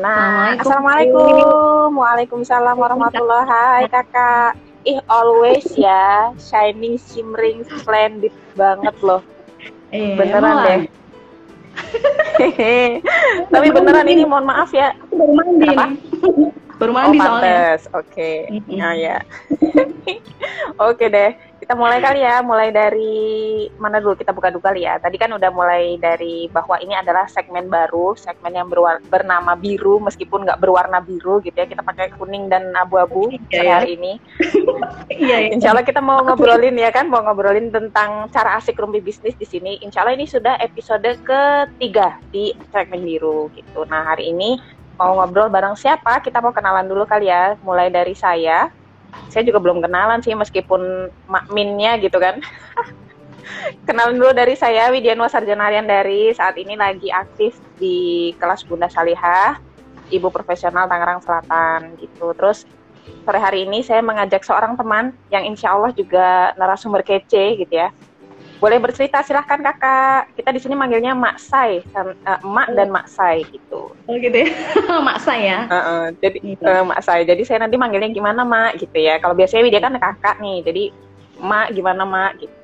Nah, assalamualaikum, waalaikumsalam warahmatullahi. Hai kakak. Ih always ya, shining, shimmering, splendid banget loh. Eh, beneran emang. deh. Tapi beneran ini mohon maaf ya. Aku baru mandi nih. baru mandi oh, soalnya. Oke. Mm-mm. Nah, ya. Oke deh. Kita mulai kali ya, mulai dari mana dulu kita buka dulu kali ya. Tadi kan udah mulai dari bahwa ini adalah segmen baru, segmen yang berwar- bernama biru meskipun nggak berwarna biru gitu ya. Kita pakai kuning dan abu-abu sore ya. hari ini. Iya, iya. Insya Allah kita mau ngobrolin ya kan, mau ngobrolin tentang cara asik rumpi bisnis di sini. Insya Allah ini sudah episode ketiga di segmen biru gitu. Nah hari ini mau ngobrol bareng siapa? Kita mau kenalan dulu kali ya. Mulai dari saya. Saya juga belum kenalan sih meskipun makminnya gitu kan. kenalan dulu dari saya Widianwa Sarjana dari saat ini lagi aktif di kelas Bunda Salihah, ibu profesional Tangerang Selatan gitu. Terus sore hari ini saya mengajak seorang teman yang insya Allah juga narasumber kece gitu ya. Boleh bercerita silahkan kakak. Kita di sini manggilnya Mak Sai, eh, Mak dan Mak Sai gitu. Oh gitu ya. Mak saya. Heeh, jadi Iya. eh, Mak Sai. Jadi saya nanti manggilnya gimana Mak gitu ya. Kalau biasanya dia kan kakak nih, jadi Mak gimana Mak gitu.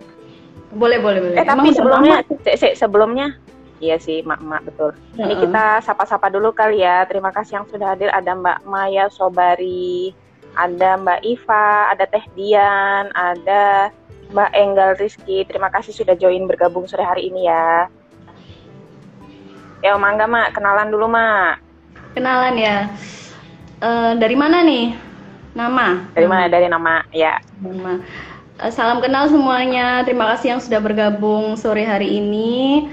Boleh, boleh, boleh. Eh tapi Emang udah sebelumnya, se- se- sebelumnya, iya sih Mak Mak betul. Ini Heeh. kita sapa-sapa dulu kali ya. Terima kasih yang sudah hadir. Ada Mbak Maya Sobari, ada Mbak Iva, ada Teh Dian, ada Mbak Enggal Rizky. Terima kasih sudah join bergabung sore hari ini ya. Ya, mangga Mak, kenalan dulu Mak. Kenalan ya. Eh, dari mana nih? Nama. Dari mana? Dari nama ya. Nama. Eh, salam kenal semuanya. Terima kasih yang sudah bergabung sore hari ini.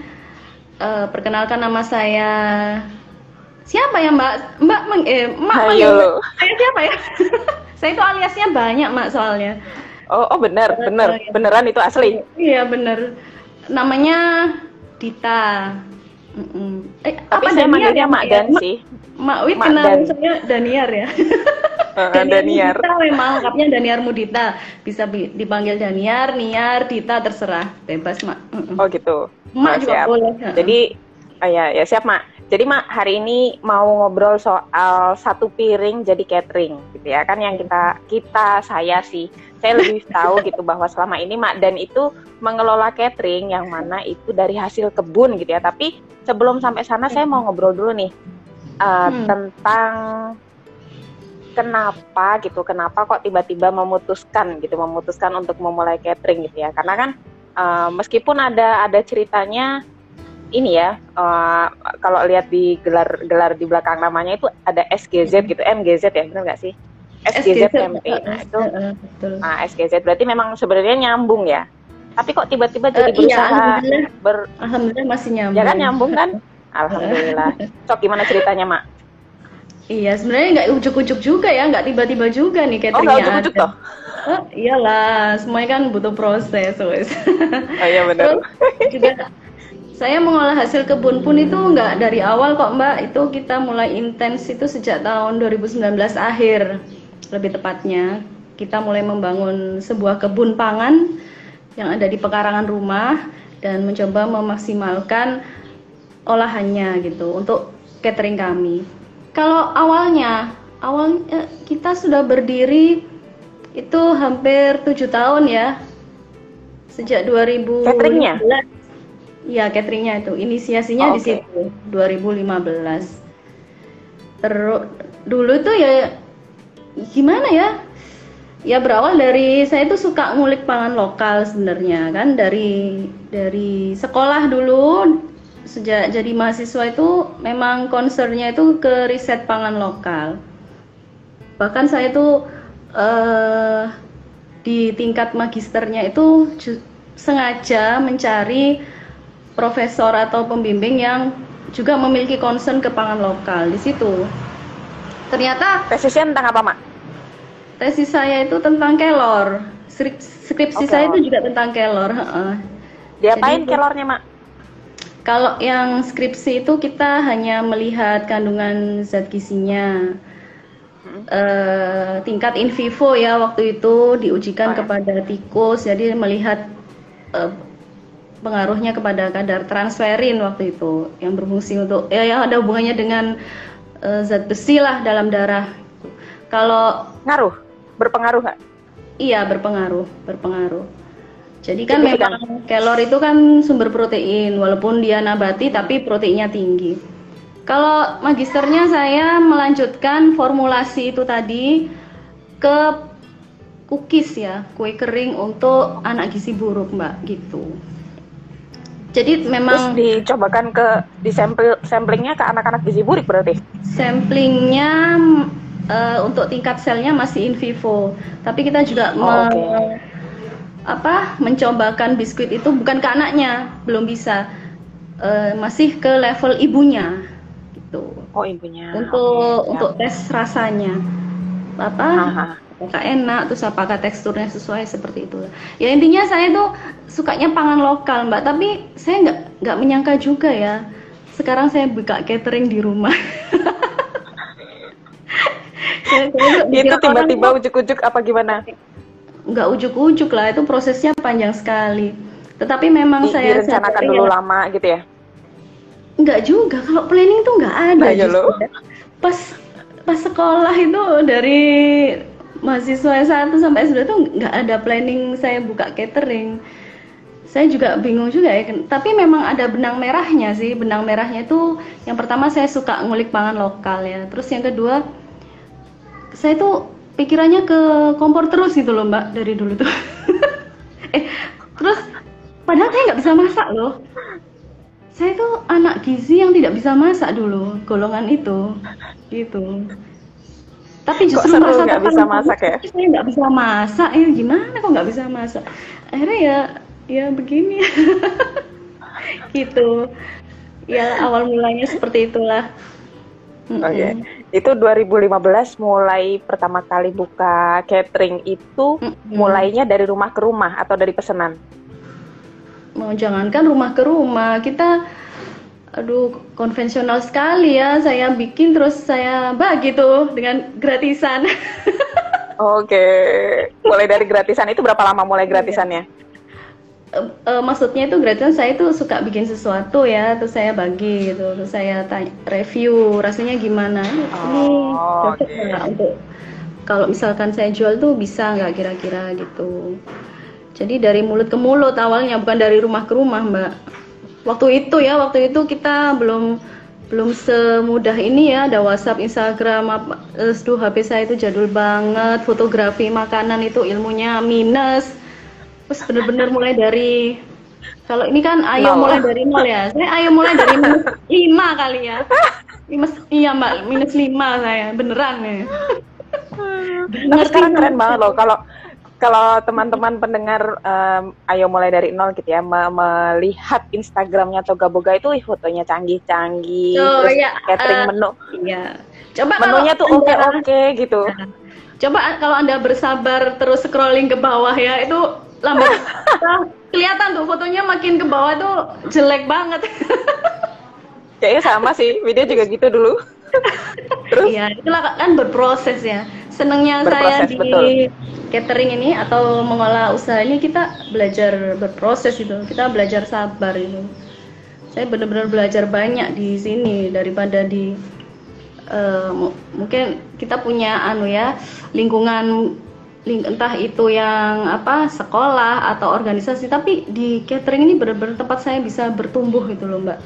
Eh, perkenalkan nama saya. Siapa ya Mbak? Mbak meng- eh, Mak Ayo lo. saya siapa ya? saya itu aliasnya banyak Mak soalnya. Oh, oh bener, iya. beneran itu asli. Iya bener. Namanya Dita. Mm-mm. Eh, Tapi apa saya Daniar ya, Mak? Dan sih. Mak Wit kenal Dan. saya Daniar ya. Heeh, Daniar. Mudita memang lengkapnya Daniar Mudita. Bisa bi- dipanggil Daniar, Niar, Dita terserah. Bebas, Mak. Mm-mm. Oh gitu. Mak Oh, juga siap. boleh. Jadi, oh ya, ya siap mak. Jadi mak hari ini mau ngobrol soal satu piring jadi catering, gitu ya kan yang kita kita saya sih saya lebih tahu gitu bahwa selama ini mak dan itu mengelola catering yang mana itu dari hasil kebun gitu ya. Tapi sebelum sampai sana saya mau ngobrol dulu nih uh, Hmm. tentang kenapa gitu, kenapa kok tiba-tiba memutuskan gitu, memutuskan untuk memulai catering gitu ya. Karena kan uh, meskipun ada ada ceritanya ini ya uh, kalau lihat di gelar-gelar di belakang namanya itu ada SGZ gitu MGZ ya benar nggak sih SGZ MP nah itu Heeh, betul. nah SGZ berarti memang sebenarnya nyambung ya? Tapi kok tiba-tiba jadi Eh, iya, alhamdulillah. ber Alhamdulillah masih nyambung. ya kan nyambung. kan? Alhamdulillah. Sok gimana ceritanya mak? Iya, sebenarnya nggak ujuk-ujuk juga ya, nggak tiba-tiba juga nih oh cateringnya nggak ujuk-ujuk toh? Oh, iyalah, semuanya kan butuh proses, wes. oh iya benar. Terus juga saya mengolah hasil kebun pun itu nggak dari awal kok Mbak. Itu kita mulai intens itu sejak tahun 2019 akhir, lebih tepatnya. Kita mulai membangun sebuah kebun pangan yang ada di pekarangan rumah dan mencoba memaksimalkan olahannya gitu untuk catering kami. Kalau awalnya, awal eh, kita sudah berdiri itu hampir tujuh tahun ya, sejak 2015. Cateringnya? Iya, cateringnya itu. Inisiasinya Oh, di situ 2015. Terus dulu tuh ya gimana ya? Ya berawal dari saya tuh suka ngulik pangan lokal sebenarnya kan dari dari sekolah dulu sejak jadi mahasiswa itu memang concernnya itu ke riset pangan lokal. Bahkan saya tuh eh, di tingkat magisternya itu sengaja mencari profesor atau pembimbing yang juga memiliki concern ke pangan lokal di situ. Ternyata tesisnya tentang apa mak tesis saya itu tentang kelor. Skrip- Skripsi Oh, saya itu juga tentang kelor. heeh. diapain Jadi- kelornya mak Kalau yang skripsi itu kita hanya melihat kandungan zat gizinya. Hmm. Eh, tingkat in vivo ya waktu itu Oh, diujikan ya. kepada tikus, jadi melihat eh, pengaruhnya kepada kadar transferin waktu itu yang berfungsi untuk ya yang ada hubungannya dengan uh, zat besi lah dalam darah. Kalau ngaruh, berpengaruh nggak? Iya berpengaruh, berpengaruh. Jadi kan memang kelor itu kan sumber protein, walaupun dia nabati tapi proteinnya tinggi. Kalau magisternya saya melanjutkan formulasi itu tadi ke cookies ya, kue kering untuk anak gizi buruk mbak gitu. Jadi memang Terus dicobakan ke di sampel samplingnya ke anak-anak gizi buruk berarti? Samplingnya uh, untuk tingkat selnya masih in vivo, tapi kita juga oh, okay apa mencobakan biskuit itu bukan ke anaknya belum bisa. Uh, masih ke level ibunya gitu. Oh ibunya. Untuk okay, untuk tes rasanya. Apa apakah enak terus apakah teksturnya sesuai seperti itu ya intinya saya tuh sukanya pangan lokal mbak. Tapi saya nggak nggak menyangka juga ya. Sekarang saya buka catering di rumah. Itu tiba-tiba ujuk-ujuk apa gimana? Nggak ujuk-ujuk lah itu prosesnya panjang sekali. Tetapi memang Di, saya direncanakan dulu ya, lama gitu ya? Nggak juga kalau planning tuh nggak ada nah, justru. pas pas sekolah itu dari mahasiswa satu sampai sudah tuh nggak ada planning saya buka catering. Saya juga bingung juga ya tapi memang ada benang merahnya sih. Benang merahnya itu yang pertama saya suka ngulik pangan lokal ya. Terus yang kedua saya tuh pikirannya ke kompor terus gitu loh mbak dari dulu tuh. Eh terus padahal saya nggak bisa masak loh. Saya tuh anak gizi yang tidak bisa masak dulu golongan itu gitu tapi justru kok nggak bisa masak ya saya nggak bisa masak ya gimana kok nggak bisa masak akhirnya ya ya begini gitu ya awal mulanya seperti itulah Oke. Okay. Itu 2015 mulai pertama kali buka catering itu mm-hmm. mulainya dari rumah ke rumah atau dari pesanan? Mau jangankan rumah ke rumah, kita aduh konvensional sekali ya. Saya bikin terus saya bagi tuh dengan gratisan. Oke. Okay. Mulai dari gratisan itu berapa lama mulai gratisannya? uh, uh, maksudnya itu gratisan saya tuh suka bikin sesuatu ya terus saya bagi gitu terus saya tanya review rasanya gimana ini oh, cocok okay. nggak untuk kalau misalkan saya jual tuh bisa nggak kira-kira gitu jadi dari mulut ke mulut awalnya bukan dari rumah ke rumah mbak waktu itu ya waktu itu kita belum belum semudah ini ya. Ada WhatsApp, Instagram, apa, uh, HP saya itu jadul banget, fotografi makanan itu ilmunya minus. Terus bener-bener mulai dari kalau ini kan ayo nol. mulai dari nol ya. Saya ayo mulai dari minus lima kali ya. Minus iya mbak minus lima saya beneran ya. Tapi sekarang keren banget loh. Kalau kalau teman-teman pendengar um, ayo mulai dari nol gitu ya me melihat Instagramnya Toga Boga itu fotonya canggih-canggih oh, terus ya, catering uh, menu. iya. Coba menunya tuh oke-oke okay, gitu. Nah, coba kalau anda bersabar terus scrolling ke bawah ya itu lambat kelihatan tuh fotonya makin ke bawah tuh jelek banget. Kayaknya sama sih video juga gitu dulu. Terus? Iya itulah kan berproses ya senangnya saya di betul. catering ini atau mengolah usaha ini kita belajar berproses itu kita belajar sabar itu saya benar-benar belajar banyak di sini daripada di uh, mungkin kita punya anu ya lingkungan entah itu yang apa sekolah atau organisasi. Tapi di catering ini benar-benar tempat saya bisa bertumbuh gitu loh mbak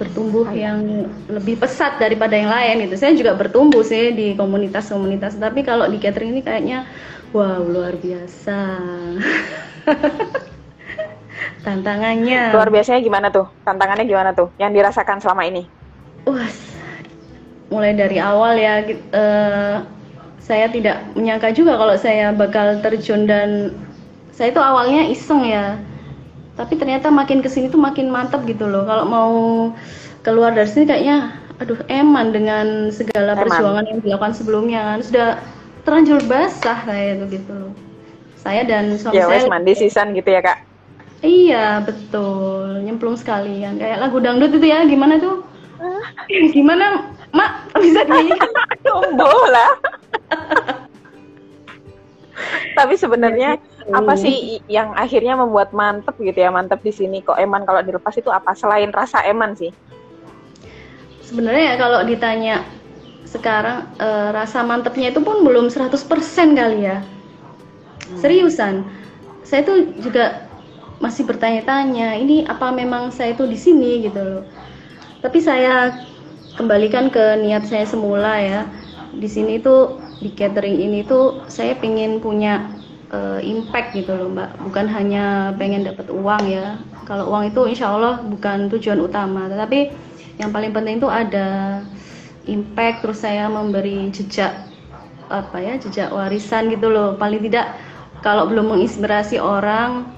bertumbuh yang lebih pesat daripada yang lain itu saya juga bertumbuh sih di komunitas-komunitas tapi kalau di catering ini kayaknya wow luar biasa. Tantangannya. Luar biasanya gimana tuh? Tantangannya gimana tuh yang dirasakan selama ini? Wah mulai dari awal ya uh, saya tidak menyangka juga kalau saya bakal terjun dan saya itu awalnya iseng ya tapi ternyata makin ke sini tuh makin mantap gitu loh. Kalau mau keluar dari sini kayaknya aduh eman dengan segala eman. perjuangan yang dilakukan sebelumnya. Kan sudah terlanjur basah saya itu gitu loh. Saya dan suami ya, saya mandi sisan gitu ya kak? Iya betul. Nyemplung sekali kan kayak lagu dangdut itu ya gimana tuh? Gimana? Mak bisa dinyanyikan lah. Tapi sebenarnya apa sih yang akhirnya membuat mantep gitu ya mantep di sini kok eman kalau dilepas itu apa selain rasa eman sih? Sebenarnya ya kalau ditanya sekarang uh, rasa mantepnya itu pun belum 100% kali ya. Seriusan. Saya tuh juga masih bertanya-tanya, ini apa memang saya itu di sini gitu loh. Tapi saya kembalikan ke niat saya semula ya. Di sini tuh di catering ini tuh saya pengen punya uh, impact gitu loh mbak. Bukan hanya pengen dapat uang ya. Kalau uang itu insya Allah bukan tujuan utama. Tetapi yang paling penting itu ada impact terus saya memberi jejak apa ya jejak warisan gitu loh. Paling tidak kalau belum menginspirasi orang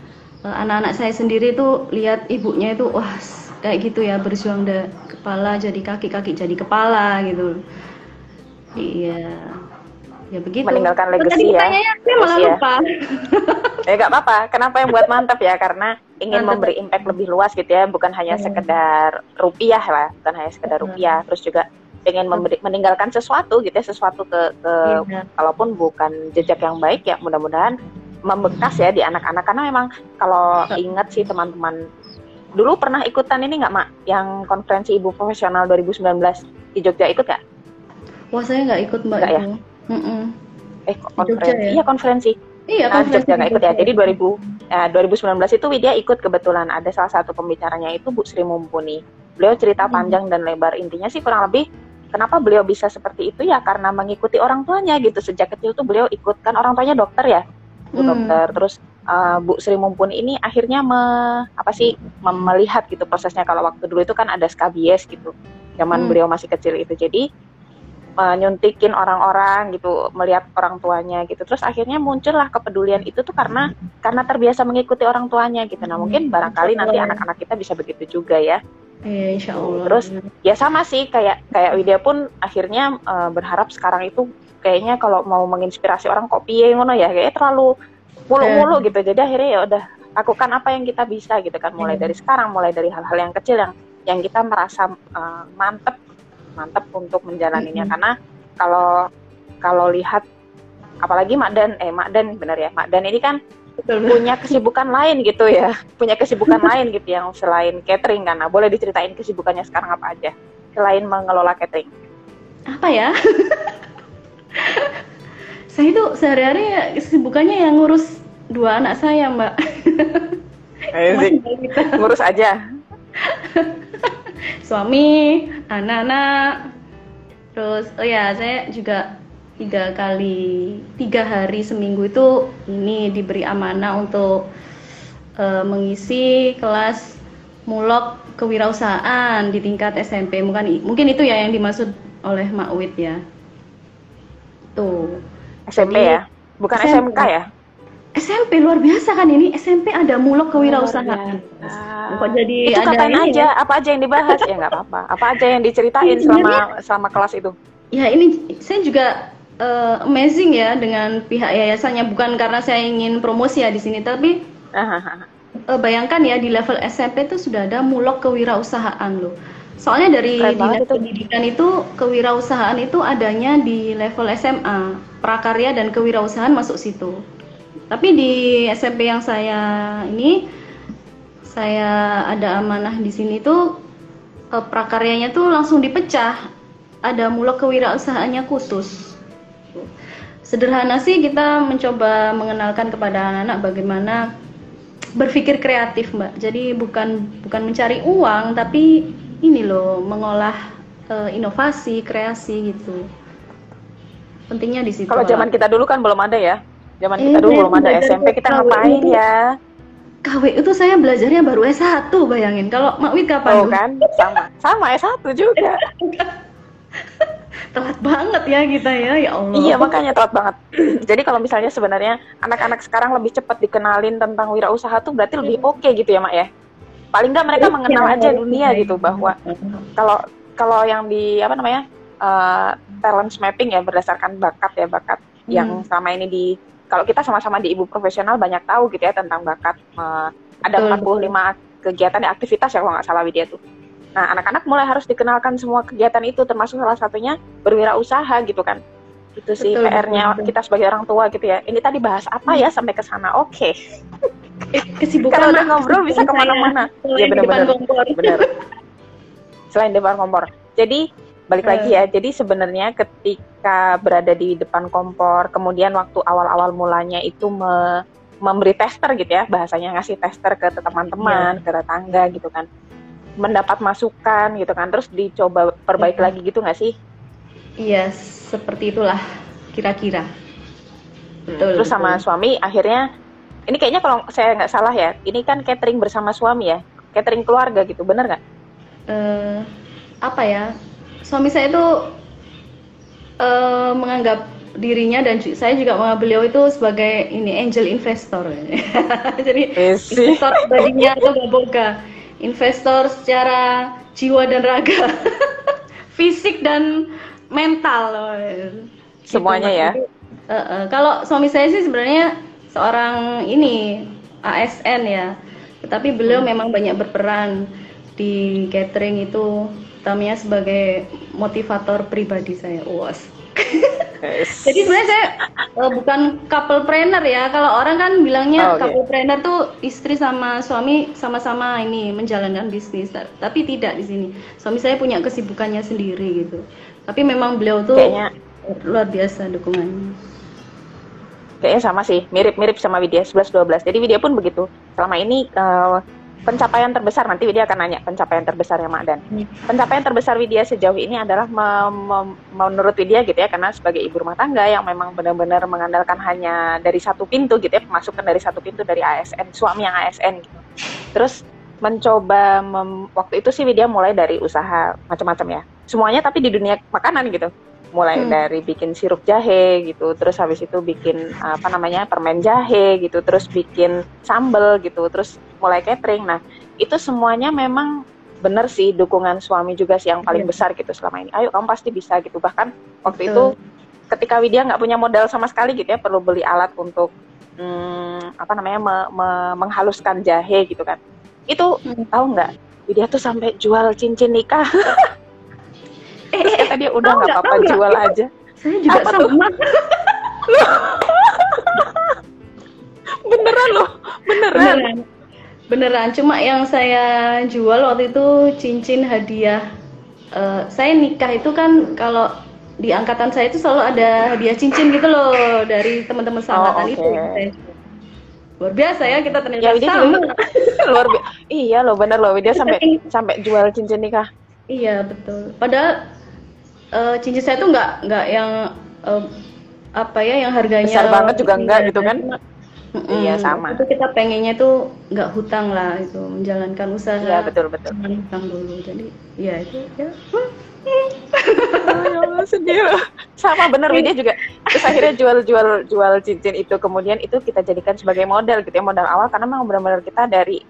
eh, anak-anak saya sendiri tuh lihat ibunya itu wah kayak gitu ya berjuang dari kepala jadi kaki kaki jadi kepala gitu. Iya ya begitu meninggalkan legacy ya saya malah ya. lupa ya nggak apa-apa kenapa yang buat mantap ya karena ingin mantap. memberi impact lebih luas gitu ya bukan hanya hmm. sekedar rupiah lah bukan hanya sekedar hmm. rupiah terus juga pengen memberi, meninggalkan sesuatu gitu ya sesuatu ke, ke ya. kalaupun bukan jejak yang baik ya mudah-mudahan membekas ya di anak-anak karena memang kalau ingat sih teman-teman dulu pernah ikutan ini nggak mak yang konferensi ibu profesional 2019 di Jogja ikut nggak? Wah saya nggak ikut mbak. Nggak ya? Mm -mm. Eh konferensi? ya? Iya konferensi. Iya nah, konferensi. Jogja nggak ikut ya. Jadi 2000 ya, 2019 itu Widya ikut kebetulan ada salah satu pembicaranya itu Bu Sri Mumpuni. Beliau cerita hmm. panjang dan lebar intinya sih kurang lebih kenapa beliau bisa seperti itu ya karena mengikuti orang tuanya gitu sejak kecil tuh beliau ikut kan orang tuanya dokter ya bu hmm. dokter terus uh, Bu Sri Mumpuni ini akhirnya me, apa sih melihat gitu prosesnya kalau waktu dulu itu kan ada skabies gitu zaman hmm. beliau masih kecil itu jadi menyuntikin orang-orang gitu melihat orang tuanya gitu terus akhirnya muncullah kepedulian itu tuh karena karena terbiasa mengikuti orang tuanya gitu nah mungkin barangkali nanti anak-anak kita bisa begitu juga ya Iya, insya Allah. Terus ya sama sih kayak kayak Widya pun akhirnya uh, berharap sekarang itu kayaknya kalau mau menginspirasi orang kok piye ngono ya kayak terlalu mulu-mulu iya. gitu. Jadi akhirnya ya udah lakukan apa yang kita bisa gitu kan mulai iya. dari sekarang, mulai dari hal-hal yang kecil yang yang kita merasa uh, mantep mantap untuk menjalaninya. Mm -hmm. karena kalau kalau lihat apalagi Mak Dan eh Mak Dan benar ya Mak Dan ini kan Betul. punya kesibukan lain gitu ya punya kesibukan lain gitu yang selain catering kan. Nah, boleh diceritain kesibukannya sekarang apa aja selain mengelola catering? Apa ya? Saya itu sehari-hari kesibukannya yang ngurus dua anak saya mbak. Ngurus aja suami, anak-anak. Terus oh ya saya juga tiga kali tiga hari seminggu itu ini diberi amanah untuk uh, mengisi kelas mulok kewirausahaan di tingkat SMP mungkin mungkin itu ya yang dimaksud oleh Mak Wit ya. Tuh. SMP Jadi, ya? Bukan SMP. SMK ya SMP luar biasa kan ini SMP ada mulok kewirausahaan. Oh, Kok jadi itu ada kapan aja? Ya? Apa aja yang dibahas? ya nggak apa-apa. Apa aja yang diceritain selama selama kelas itu? Ya ini saya juga uh, amazing ya dengan pihak yayasannya bukan karena saya ingin promosi ya di sini tapi uh, bayangkan ya di level SMP itu sudah ada mulok kewirausahaan loh. Soalnya dari dinas pendidikan itu kewirausahaan itu adanya di level SMA, prakarya dan kewirausahaan masuk situ. Tapi di SMP yang saya ini saya ada amanah di sini tuh eh, prakaryanya tuh langsung dipecah. Ada mulai kewirausahaannya khusus. Sederhana sih kita mencoba mengenalkan kepada anak-anak bagaimana berpikir kreatif, Mbak. Jadi bukan bukan mencari uang tapi ini loh mengolah uh, inovasi, kreasi gitu. Pentingnya di situ. Kalau zaman kita dulu kan belum ada ya Zaman kita dulu belum ada SMP, kita ngapain ya? KW itu saya belajarnya baru S1, bayangin. Kalau Mak Wid kapan? Oh kan, sama. Sama S1 juga. telat banget ya kita ya, ya Allah. Iya, makanya telat banget. Jadi kalau misalnya sebenarnya anak-anak sekarang lebih cepat dikenalin tentang wirausaha tuh berarti lebih oke okay gitu ya, Mak ya? Paling nggak mereka mengenal aja dunia gitu bahwa kalau kalau yang di apa namanya? Uh, talent mapping ya berdasarkan bakat ya, bakat hmm. yang selama ini di kalau kita sama-sama di ibu profesional banyak tahu gitu ya tentang bakat uh, ada betul, 45 kegiatan dan aktivitas ya kalau nggak salah Widya tuh. Nah, anak-anak mulai harus dikenalkan semua kegiatan itu termasuk salah satunya berwirausaha gitu kan. Itu sih PR-nya kita sebagai orang tua gitu ya. Ini tadi bahas apa ya sampai ke sana? Oke. Okay. Kesibukan kalau udah ngobrol bisa ke mana-mana. Ya benar-benar. Benar. Selain depan kompor. Jadi balik lagi Eh. ya. Jadi sebenarnya ketika berada di depan kompor, kemudian waktu awal-awal mulanya itu me- memberi tester gitu ya, bahasanya ngasih tester ke teman-teman, ke tetangga gitu kan. Mendapat masukan gitu kan, terus dicoba perbaiki Iya. lagi gitu nggak sih? Iya, seperti itulah kira-kira. Betul. Terus sama betul. suami akhirnya ini kayaknya kalau saya nggak salah ya, ini kan catering bersama suami ya, catering keluarga gitu, bener nggak? eh, apa ya? Suami saya itu eh, menganggap dirinya dan saya juga menganggap beliau itu sebagai ini angel investor. Jadi Esi. investor pribadinya atau boga investor secara jiwa dan raga fisik dan mental Gitu, Semuanya Mas. ya? Eh, eh, kalau suami saya sih sebenarnya seorang ini ASN ya tetapi beliau Hmm. memang banyak berperan di catering itu utamanya sebagai motivator pribadi saya uas Yes. jadi sebenarnya saya eh, bukan couple planner ya. Kalau orang kan bilangnya Oh, oke. couple planner tuh istri sama suami sama-sama ini menjalankan bisnis. Ta- Tapi tidak di sini. Suami saya punya kesibukannya sendiri gitu. Tapi memang beliau tuh Kayaknya luar biasa dukungannya. Kayaknya sama sih, mirip-mirip sama Widya 11-12. Jadi Widya pun begitu. Selama ini eh, pencapaian terbesar, nanti Widya akan nanya pencapaian terbesar ya Mak Dan. Hmm. Pencapaian terbesar Widya sejauh ini adalah menurut Widya gitu ya, karena sebagai ibu rumah tangga yang memang benar-benar mengandalkan hanya dari satu pintu gitu ya, pemasukan dari satu pintu dari ASN, suami yang ASN gitu. Terus mencoba mem- waktu itu sih Widya mulai dari usaha macam-macam ya. Semuanya tapi di dunia makanan gitu mulai Hmm. dari bikin sirup jahe gitu, terus habis itu bikin apa namanya permen jahe gitu, terus bikin sambel gitu, terus mulai catering. Nah itu semuanya memang bener sih dukungan suami juga sih yang paling Iya. besar gitu selama ini. Ayo kamu pasti bisa gitu. Bahkan waktu Betul. itu ketika Widya nggak punya modal sama sekali gitu ya, perlu beli alat untuk hmm, apa namanya me- me- menghaluskan jahe gitu kan. Itu Hmm. tahu nggak? Widya tuh sampai jual cincin nikah. Eh, Terus eh, kata dia udah nggak apa-apa jual aja. saya juga Apa tuh? sama. Beneran loh, beneran. Beneran. Beneran. Cuma yang saya jual waktu itu cincin hadiah. Eh, saya nikah itu kan kalau di angkatan saya itu selalu ada hadiah cincin gitu loh dari teman-teman Oh, itu. oke. yang saya jual. Luar biasa ya kita ternyata Ya Widya sama. luar biasa. Iya loh, bener loh Widya sampai sampai jual cincin nikah. Iya betul. Padahal eh, cincin saya tuh nggak nggak yang eh, apa ya yang harganya Besar banget juga enggak gitu kan? Iya, sama. Itu kita pengennya tuh nggak hutang lah itu menjalankan usaha. Iya betul betul. Jangan hutang dulu. Jadi ya itu ya. Oh, ya Allah, sedih loh. Sama bener Widya juga. Terus akhirnya jual-jual jual cincin itu kemudian itu kita jadikan sebagai modal gitu ya modal awal karena memang benar-benar kita dari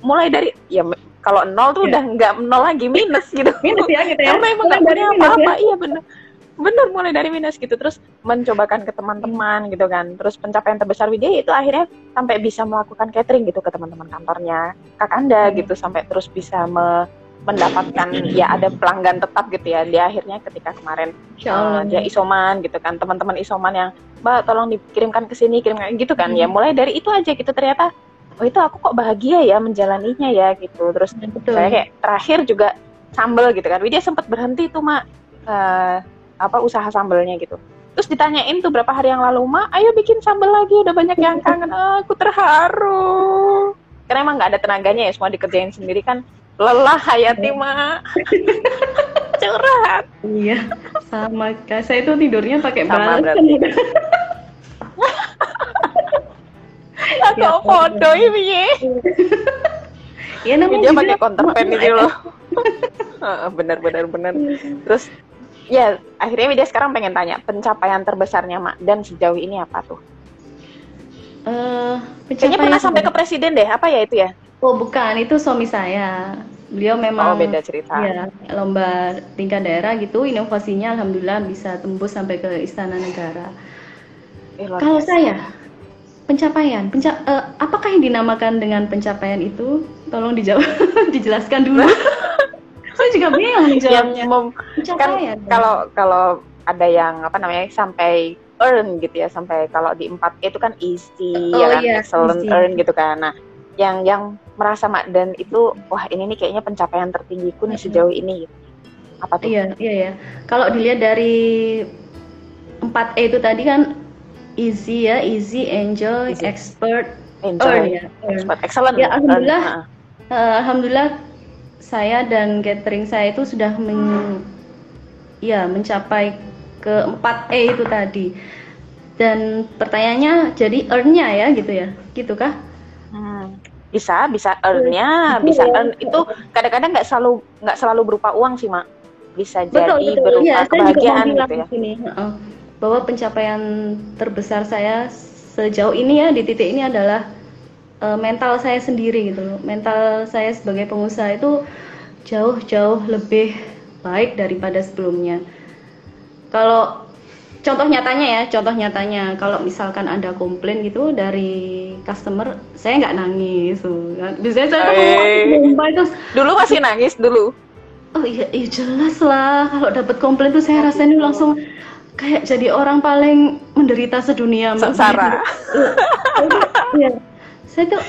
mulai dari ya kalau nol tuh Iya. udah nggak nol lagi minus gitu. Minus ya gitu ya. Karena emang nggak punya minus ya. apa-apa. Iya bener. Bener mulai dari minus gitu. Terus mencobakan ke teman-teman gitu kan. Terus pencapaian terbesar Widya itu akhirnya sampai bisa melakukan catering gitu ke teman-teman kantornya. Kak Anda Hmm. gitu sampai terus bisa me- mendapatkan ya ada pelanggan tetap gitu ya. Dia akhirnya ketika kemarin uh, dia isoman gitu kan. Teman-teman isoman yang mbak tolong dikirimkan ke sini kirimkan gitu kan. Hmm. ya mulai dari itu aja gitu. Ternyata oh itu aku kok bahagia ya menjalaninya ya gitu. Terus Betul. saya kayak terakhir juga sambel gitu kan. Widya sempat berhenti tuh mak. Eh, apa usaha sambelnya gitu. Terus ditanyain tuh berapa hari yang lalu mak ayo bikin sambel lagi udah banyak yang kangen. Ah, aku terharu. Karena emang nggak ada tenaganya ya semua dikerjain sendiri kan. Lelah Hayati mak curhat. Iya, sama. Kak. Saya itu tidurnya pakai Sama balon. berarti. aku Ya, foto ini Iya namanya dia pakai counterpan emak- gitu loh. Heeh, bener bener bener terus ya akhirnya dia sekarang pengen tanya pencapaian terbesarnya mak dan sejauh ini apa tuh Eh, kayaknya pernah sampai ke presiden deh apa ya itu ya Oh bukan, itu suami saya. Beliau memang oh beda cerita ya, lomba tingkat daerah gitu, inovasinya alhamdulillah bisa tembus sampai ke istana negara. Eh, Kalau saya pencapaian, penca eh, apakah yang dinamakan dengan pencapaian itu? Tolong dijawab, dijelaskan dulu. saya juga bingung dijawabnya. mem- kan kalau kalau ada yang apa namanya sampai earn gitu ya sampai kalau di empat itu kan easy Oh, ya kan iya, excellent easy. earn gitu kan nah yang yang merasa mak dan itu wah ini nih kayaknya pencapaian tertinggiku nih sejauh ini gitu. Apa tuh? Iya, iya ya. Kalau dilihat dari 4E itu tadi kan easy ya, easy, enjoy, Easy. expert, Enjoy. earn ya. earn. Expert. Excellent. Ya, alhamdulillah. Earn. Eh, alhamdulillah saya dan catering saya itu sudah men, ya mencapai ke 4E itu tadi. Dan pertanyaannya jadi earn-nya ya gitu ya. Gitu kah? Hmm. Bisa, bisa earn-nya, bisa Iya. earn itu kadang-kadang nggak selalu nggak selalu berupa uang sih, Mak. Bisa Betul, jadi betul. berupa mau kebahagiaan gitu ya. sini, bahwa pencapaian terbesar saya sejauh ini ya di titik ini adalah eh, mental saya sendiri gitu loh. Mental saya sebagai pengusaha itu jauh-jauh lebih baik daripada sebelumnya. Kalau contoh nyatanya ya, contoh nyatanya kalau misalkan ada komplain gitu dari customer, saya nggak nangis. tuh. Biasanya saya tuh ngomong, itu Dulu masih nangis dulu. Oh iya, iya jelas lah. Kalau dapat komplain tuh saya rasanya langsung kayak jadi orang paling menderita sedunia. Sengsara. Iya. Saya tuh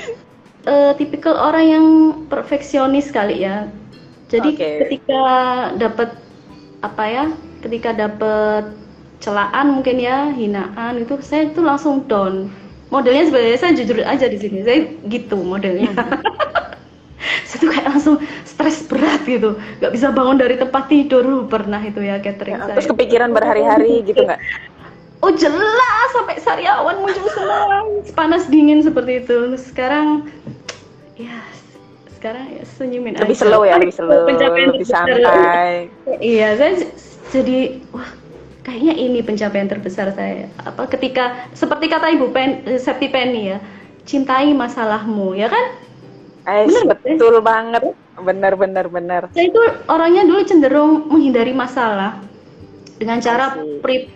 eh, tipikal orang yang perfeksionis kali ya. Jadi Oke. ketika dapat apa ya? Ketika dapat celaan mungkin ya, hinaan itu saya tuh langsung down. Modelnya sebenarnya saya jujur aja di sini. Saya gitu modelnya. saya tuh kayak langsung stres berat gitu nggak bisa bangun dari tempat tidur pernah itu ya catering Ya, saya terus kepikiran berhari-hari gitu nggak? Oh jelas sampai sariawan muncul semua panas dingin seperti itu Terus sekarang ya sekarang ya senyumin Lebih aja. slow ya, lebih slow, Pencapaian lebih terbesar. santai. iya saya jadi wah kayaknya ini pencapaian terbesar saya apa ketika seperti kata ibu Pen, eh, Septi Penny ya cintai masalahmu ya kan Eh, Bener betul banget. Bener, bener, bener. saya itu orangnya dulu cenderung menghindari masalah dengan cara pre-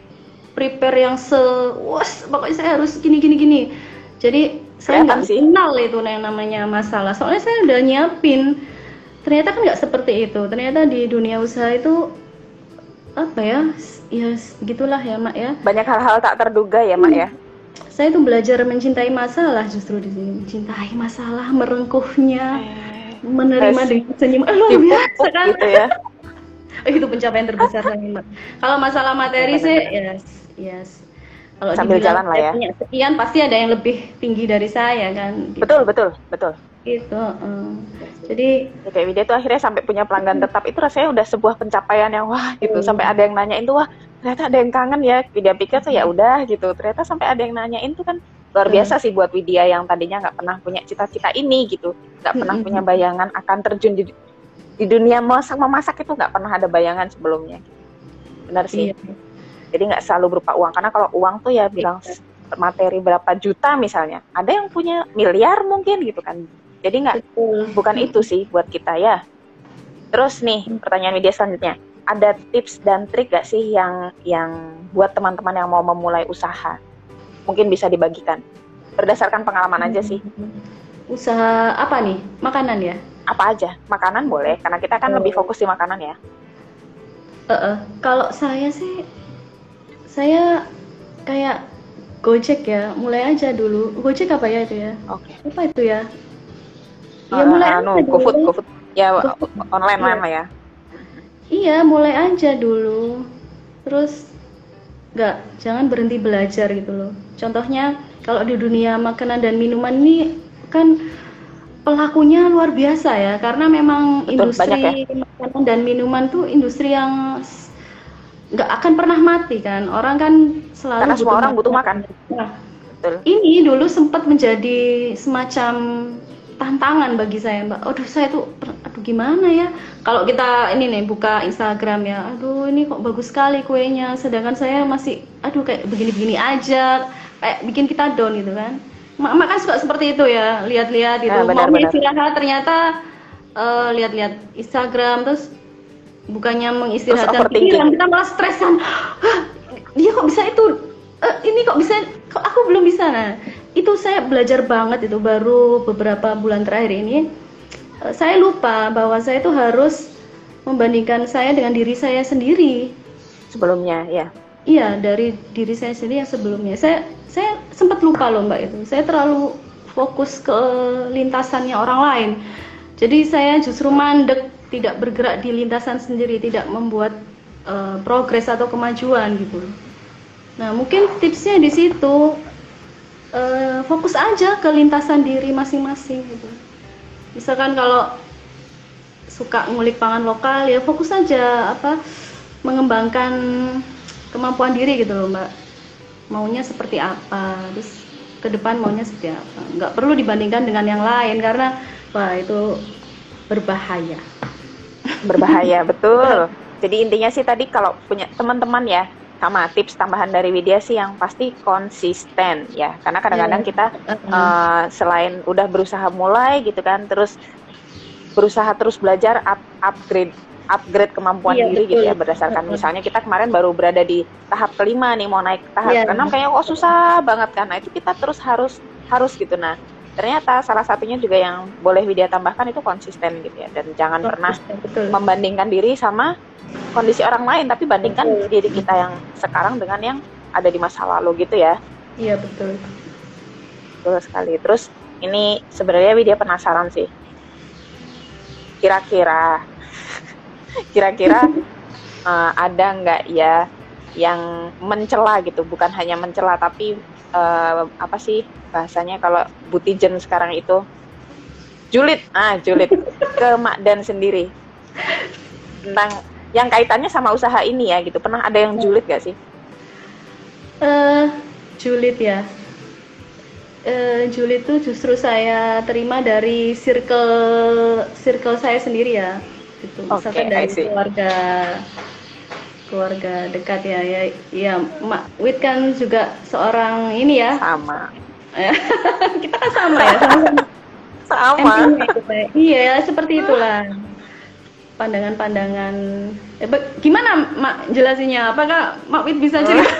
prepare yang se was pokoknya saya harus gini gini gini. Jadi saya nggak kenal itu yang namanya masalah. Soalnya saya udah nyiapin. Ternyata kan nggak seperti itu. Ternyata di dunia usaha itu apa ya ya gitulah ya mak ya. Banyak hal-hal tak terduga ya, Mak ya. saya tuh belajar mencintai masalah justru di sini. Mencintai masalah merengkuhnya menerima Yes. dengan senyum. Ah, luar biasa kan gitu ya. Itu pencapaian terbesar saya Mbak. Kalau masalah materi sih yes, yes. Kalau Sambil jalan lah ya. punya sekian pasti ada yang lebih tinggi dari saya kan. Gitu. Betul, betul, betul. Gitu, eh. Jadi Ya, kayak Widya tuh akhirnya sampai punya pelanggan tetap itu rasanya udah sebuah pencapaian yang wah gitu Hmm. sampai ada yang nanyain tuh wah ternyata ada yang kangen ya Widya pikir tuh ya udah gitu ternyata sampai ada yang nanyain tuh kan luar Hmm. biasa sih buat Widya yang tadinya nggak pernah punya cita-cita ini gitu nggak pernah Hmm. punya bayangan akan terjun di di dunia masak memasak itu nggak pernah ada bayangan sebelumnya benar sih iya. Jadi nggak selalu berupa uang karena kalau uang tuh ya bilang Iya. materi berapa juta misalnya ada yang punya miliar mungkin gitu kan jadi nggak bukan itu sih buat kita ya. Terus nih pertanyaan media selanjutnya, ada tips dan trik gak sih yang yang buat teman-teman yang mau memulai usaha? Mungkin bisa dibagikan. Berdasarkan pengalaman aja sih. Usaha apa nih? Makanan ya? Apa aja? Makanan boleh, karena kita kan Oh. lebih fokus di makanan ya. Eh, eh. Kalau saya sih saya kayak Gojek ya, mulai aja dulu. Gojek apa ya itu ya? Oke. Apa itu ya? Ya Eh, mulai anu, aja GoFood, dulu. GoFood. Ya GoFood. online Iya. lah ya. Iya, mulai aja dulu. Terus nggak, jangan berhenti belajar gitu loh. Contohnya kalau di dunia makanan dan minuman ini kan pelakunya luar biasa ya, karena memang Betul, industri makanan dan minuman tuh industri yang nggak akan pernah mati kan. Orang kan selalu Karena semua orang butuh makan. Nah, Betul. ini dulu sempat menjadi semacam tantangan bagi saya mbak. Aduh saya tuh, aduh gimana ya? Kalau kita ini nih buka Instagram ya, aduh ini kok bagus sekali kuenya, sedangkan saya masih, aduh kayak begini-begini aja, kayak bikin kita down gitu kan. Mak, kan suka seperti itu ya, lihat-lihat gitu. Ah, benar, Mau benar. istirahat ternyata eh, lihat-lihat Instagram terus bukannya mengistirahatkan pikiran kita malah stresan. Dia kok bisa itu? Eh, ini kok bisa? Kok aku belum bisa? Nah, itu saya belajar banget itu baru beberapa bulan terakhir ini. eh, saya lupa bahwa saya itu harus membandingkan saya dengan diri saya sendiri. Sebelumnya ya. Iya, dari diri saya sendiri yang sebelumnya. Saya saya sempat lupa loh Mbak itu. Saya terlalu fokus ke lintasannya orang lain. Jadi saya justru mandek, tidak bergerak di lintasan sendiri, tidak membuat uh, progres atau kemajuan gitu. Nah mungkin tipsnya di situ uh, fokus aja ke lintasan diri masing-masing gitu. Misalkan kalau suka ngulik pangan lokal ya fokus aja apa mengembangkan kemampuan diri gitu loh mbak maunya seperti apa terus ke depan maunya seperti apa nggak perlu dibandingkan dengan yang lain karena wah itu berbahaya berbahaya betul. Jadi intinya sih tadi kalau punya teman-teman ya sama tips tambahan dari Widya sih yang pasti konsisten ya. Karena kadang-kadang yeah. kita uh, selain udah berusaha mulai gitu kan terus berusaha terus belajar up, upgrade upgrade kemampuan iya, diri betul. gitu ya berdasarkan misalnya kita kemarin baru berada di tahap kelima nih mau naik tahap iya, keenam kayaknya kok susah banget kan. Nah itu kita terus harus harus gitu. Nah ternyata salah satunya juga yang boleh Widya tambahkan itu konsisten gitu ya. Dan jangan oh, pernah betul. membandingkan diri sama kondisi orang lain tapi bandingkan betul. diri kita yang sekarang dengan yang ada di masa lalu gitu ya. Iya betul. Betul sekali. Terus ini sebenarnya Widya penasaran sih. Kira-kira kira-kira uh, ada nggak ya yang mencela gitu? Bukan hanya mencela tapi uh, apa sih bahasanya kalau butijen sekarang itu? Julid. Ah julid. Ke Mak Dan sendiri. Tentang yang kaitannya sama usaha ini ya gitu. Pernah ada yang julid gak sih? Uh, julid ya. Uh, julid itu justru saya terima dari circle circle saya sendiri ya gitu. Misalkan okay, dari keluarga keluarga dekat ya ya ya Mak Wit kan juga seorang ini ya. Sama. Kita kan sama ya. Sama, sama. Gitu, iya seperti itulah pandangan-pandangan. Eh, gimana Mak jelasinya apakah Mak Wit bisa cerita?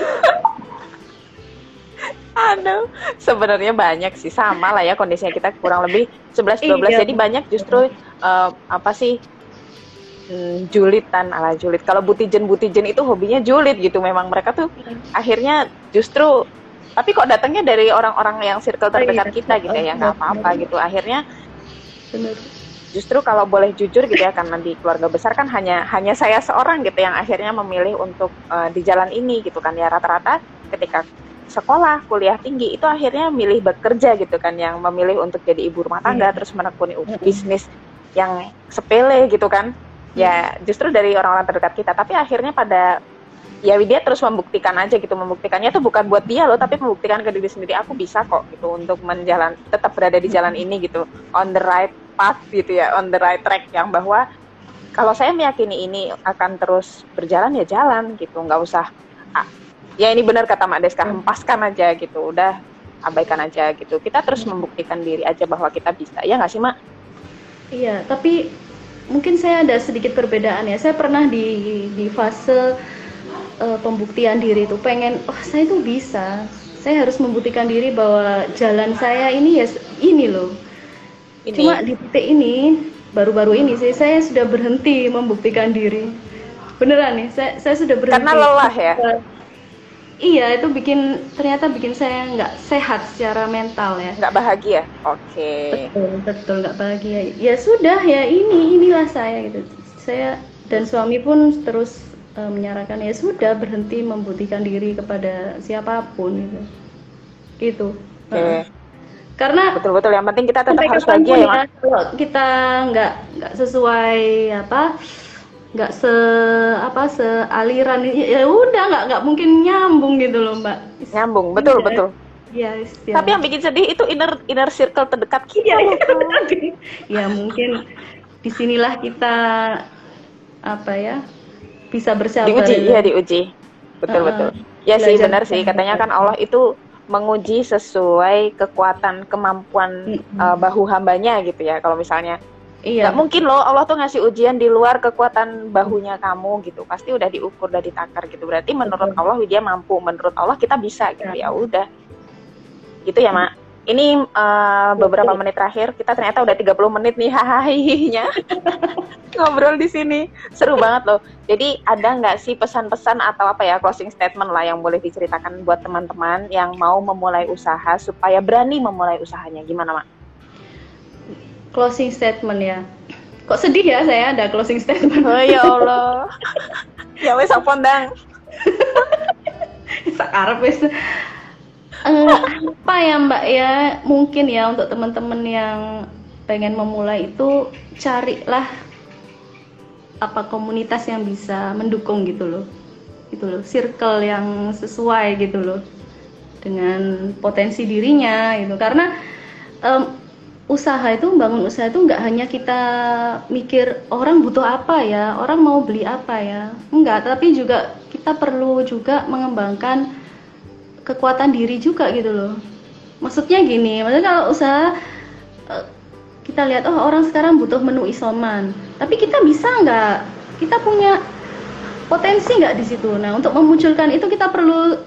Aduh, sebenarnya banyak sih. Sama lah ya kondisinya. Kita kurang lebih 11 12 iya. jadi banyak justru uh, apa sih hmm, julitan ala julid. Kalau butijen butijen itu hobinya julid gitu. Memang mereka tuh hmm. akhirnya justru tapi kok datangnya dari orang-orang yang circle terdekat oh, iya. kita gitu ya, nggak apa-apa gitu. Akhirnya justru kalau boleh jujur gitu ya karena di keluarga besar kan hanya hanya saya seorang gitu yang akhirnya memilih untuk uh, di jalan ini gitu kan ya rata-rata ketika sekolah kuliah tinggi itu akhirnya milih bekerja gitu kan yang memilih untuk jadi ibu rumah tangga yeah. terus menekuni bisnis yang sepele gitu kan ya justru dari orang-orang terdekat kita. Tapi akhirnya pada ya dia terus membuktikan aja gitu. Membuktikannya tuh bukan buat dia loh tapi membuktikan ke diri sendiri aku bisa kok gitu untuk menjalan tetap berada di jalan ini gitu. On the right path gitu ya on the right track yang bahwa kalau saya meyakini ini akan terus berjalan ya jalan gitu. Nggak usah ah, ya ini benar kata Mak Deska hempaskan aja gitu udah abaikan aja gitu. Kita terus membuktikan diri aja bahwa kita bisa. Ya nggak sih Mak? Iya tapi mungkin saya ada sedikit perbedaan ya. Saya pernah di di fase uh, pembuktian diri itu pengen, oh saya itu bisa. Saya harus membuktikan diri bahwa jalan saya ini ya ini loh. Ini. Cuma di titik ini baru-baru ini sih saya sudah berhenti membuktikan diri. Beneran nih, saya saya sudah berhenti. Karena lelah ya. Iya, itu bikin ternyata bikin saya nggak sehat secara mental ya. Nggak bahagia. Oke. Okay. Betul, betul nggak bahagia. Ya sudah ya ini inilah saya gitu. Saya dan suami pun terus uh, menyarankan ya sudah berhenti membuktikan diri kepada siapa pun gitu. Gitu. Oke. Okay. Karena betul-betul yang penting kita tetap harus bahagia ya. ya kita nggak nggak sesuai apa nggak se apa sealiran. Ya udah nggak nggak mungkin nyambung gitu loh mbak. Nyambung betul ya. betul. ya, ya. tapi yang bikin sedih itu inner inner circle terdekat kita. Ya, ya. ya mungkin di sinilah kita apa ya bisa bersabar diuji ya. diuji. Betul uh, betul. Ya sih benar sih. katanya kan Allah itu menguji sesuai kekuatan kemampuan uh, bahu hambanya gitu ya. Kalau misalnya Iya. Gak mungkin loh Allah tuh ngasih ujian di luar kekuatan bahunya kamu gitu. Pasti udah diukur, udah ditakar gitu. Berarti menurut Betul. Allah dia mampu, menurut Allah kita bisa gitu. Ya udah. Gitu ya, Mak. Ini uh, beberapa menit terakhir kita ternyata udah 30 menit nih hahaha ngobrol di sini. Seru banget loh. Jadi ada nggak sih pesan-pesan atau apa ya closing statement lah yang boleh diceritakan buat teman-teman yang mau memulai usaha supaya berani memulai usahanya. Gimana, Mak? Closing statement ya. Kok sedih ya saya ada closing statement. Oh ya Allah. ya wes dang. Sakarep wis. Uh, apa ya Mbak ya mungkin ya untuk teman-teman yang pengen memulai itu carilah apa komunitas yang bisa mendukung gitu loh gitu loh circle yang sesuai gitu loh dengan potensi dirinya gitu karena um, usaha itu bangun usaha itu nggak hanya kita mikir orang butuh apa ya orang mau beli apa ya. Enggak tapi juga kita perlu juga mengembangkan kekuatan diri juga gitu loh. Maksudnya gini maksudnya kalau usaha eh, kita lihat oh orang sekarang butuh menu isoman. Tapi kita bisa nggak? Kita punya potensi nggak di situ? Nah untuk memunculkan itu kita perlu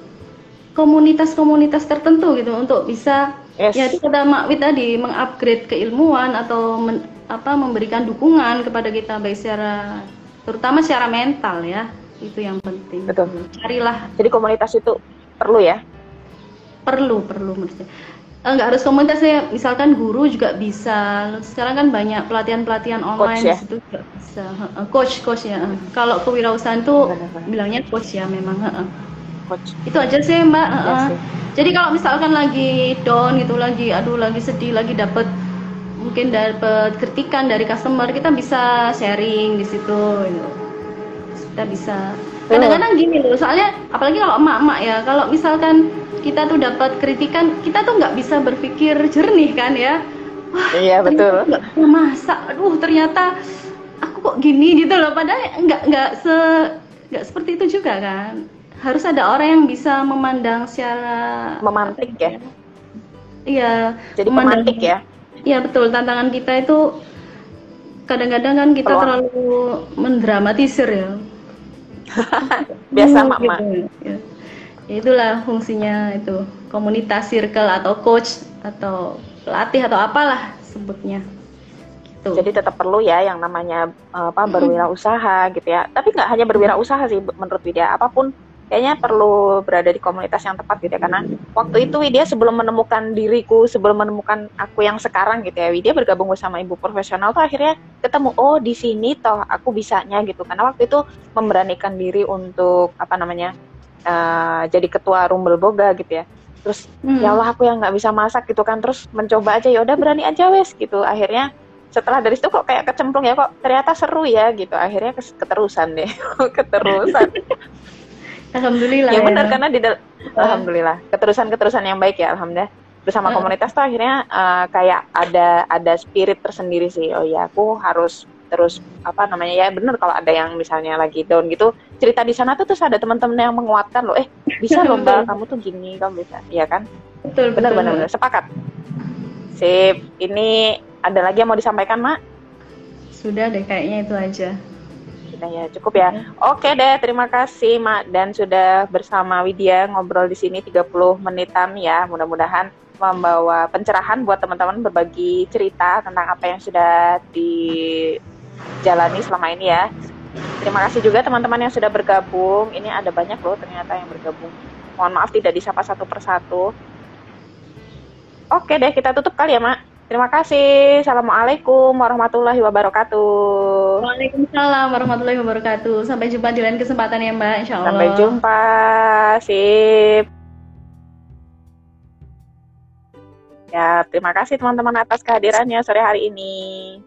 komunitas-komunitas tertentu gitu untuk bisa yes. ya itu kata Mak Wit tadi mengupgrade keilmuan atau men, apa memberikan dukungan kepada kita baik secara terutama secara mental ya. Itu yang penting. Betul. Carilah. Jadi komunitas itu perlu ya? Perlu perlu maksudnya eh, nggak harus komunitas ya. Misalkan guru juga bisa. Sekarang kan banyak pelatihan pelatihan online coach, ya? itu juga bisa. Coach coach ya. Kalau kewirausahaan tuh bilangnya coach ya memang coach. Itu aja sih mbak. Ya, jadi kalau misalkan lagi down gitu lagi aduh lagi sedih lagi dapet mungkin dapat kritikan dari customer kita bisa sharing di situ gitu. Kita bisa. Kadang-kadang gini loh soalnya apalagi kalau emak-emak ya kalau misalkan kita tuh dapat kritikan kita tuh nggak bisa berpikir jernih kan ya. Wah iya betul. nggak masa aduh ternyata aku kok gini gitu loh. Padahal nggak nggak se nggak seperti itu juga kan harus ada orang yang bisa memandang secara memantik ya? Iya jadi memantik ya? Iya betul. Tantangan kita itu kadang-kadang kan kita Peluang. terlalu mendramatisir ya. Biasa hmm, mak mak gitu. ya. itulah fungsinya itu. Komunitas circle atau coach atau pelatih atau apalah sebutnya. Gitu. jadi tetap perlu ya yang namanya apa berwirausaha gitu ya. Tapi nggak hanya berwirausaha sih menurut Widya. Apa pun kayaknya perlu berada di komunitas yang tepat gitu ya karena waktu itu Widya sebelum menemukan diriku sebelum menemukan aku yang sekarang gitu ya Widya bergabung bersama ibu profesional tuh akhirnya ketemu oh di sini toh aku bisanya gitu. Karena waktu itu memberanikan diri untuk apa namanya uh, jadi ketua rumbel boga gitu ya. Terus hmm. ya Allah aku yang nggak bisa masak gitu kan. Terus mencoba aja ya udah berani aja wes gitu. Akhirnya setelah dari situ kok kayak kecemplung ya kok ternyata seru ya gitu. Akhirnya keterusan deh keterusan Alhamdulillah. Ya, ya. benar karena di uh. alhamdulillah. Keterusan-keterusan yang baik ya alhamdulillah. Bersama uh. komunitas tuh akhirnya uh, kayak ada ada spirit tersendiri sih. Oh ya aku harus terus apa namanya ya benar kalau ada yang misalnya lagi down gitu cerita di sana tuh terus ada teman-teman yang menguatkan loh eh bisa loh mbak kamu tuh gini kamu bisa. Iya kan? Betul. benar benar. Sepakat. Sip. Ini ada lagi yang mau disampaikan mak? Sudah deh kayaknya itu aja Nah ya cukup ya. Oke deh, terima kasih Mak dan sudah bersama Widya ngobrol di sini 30 menitan ya. Mudah-mudahan membawa pencerahan buat teman-teman berbagi cerita tentang apa yang sudah dijalani selama ini ya. Terima kasih juga teman-teman yang sudah bergabung. Ini ada banyak loh ternyata yang bergabung. Mohon maaf tidak disapa satu persatu. Oke deh, kita tutup kali ya, Mak. Terima kasih. Assalamualaikum warahmatullahi wabarakatuh. Waalaikumsalam warahmatullahi wabarakatuh. Sampai jumpa di lain kesempatan ya Mbak, insya Allah. Sampai jumpa. Sip. Ya, terima kasih teman-teman atas kehadirannya sore hari ini.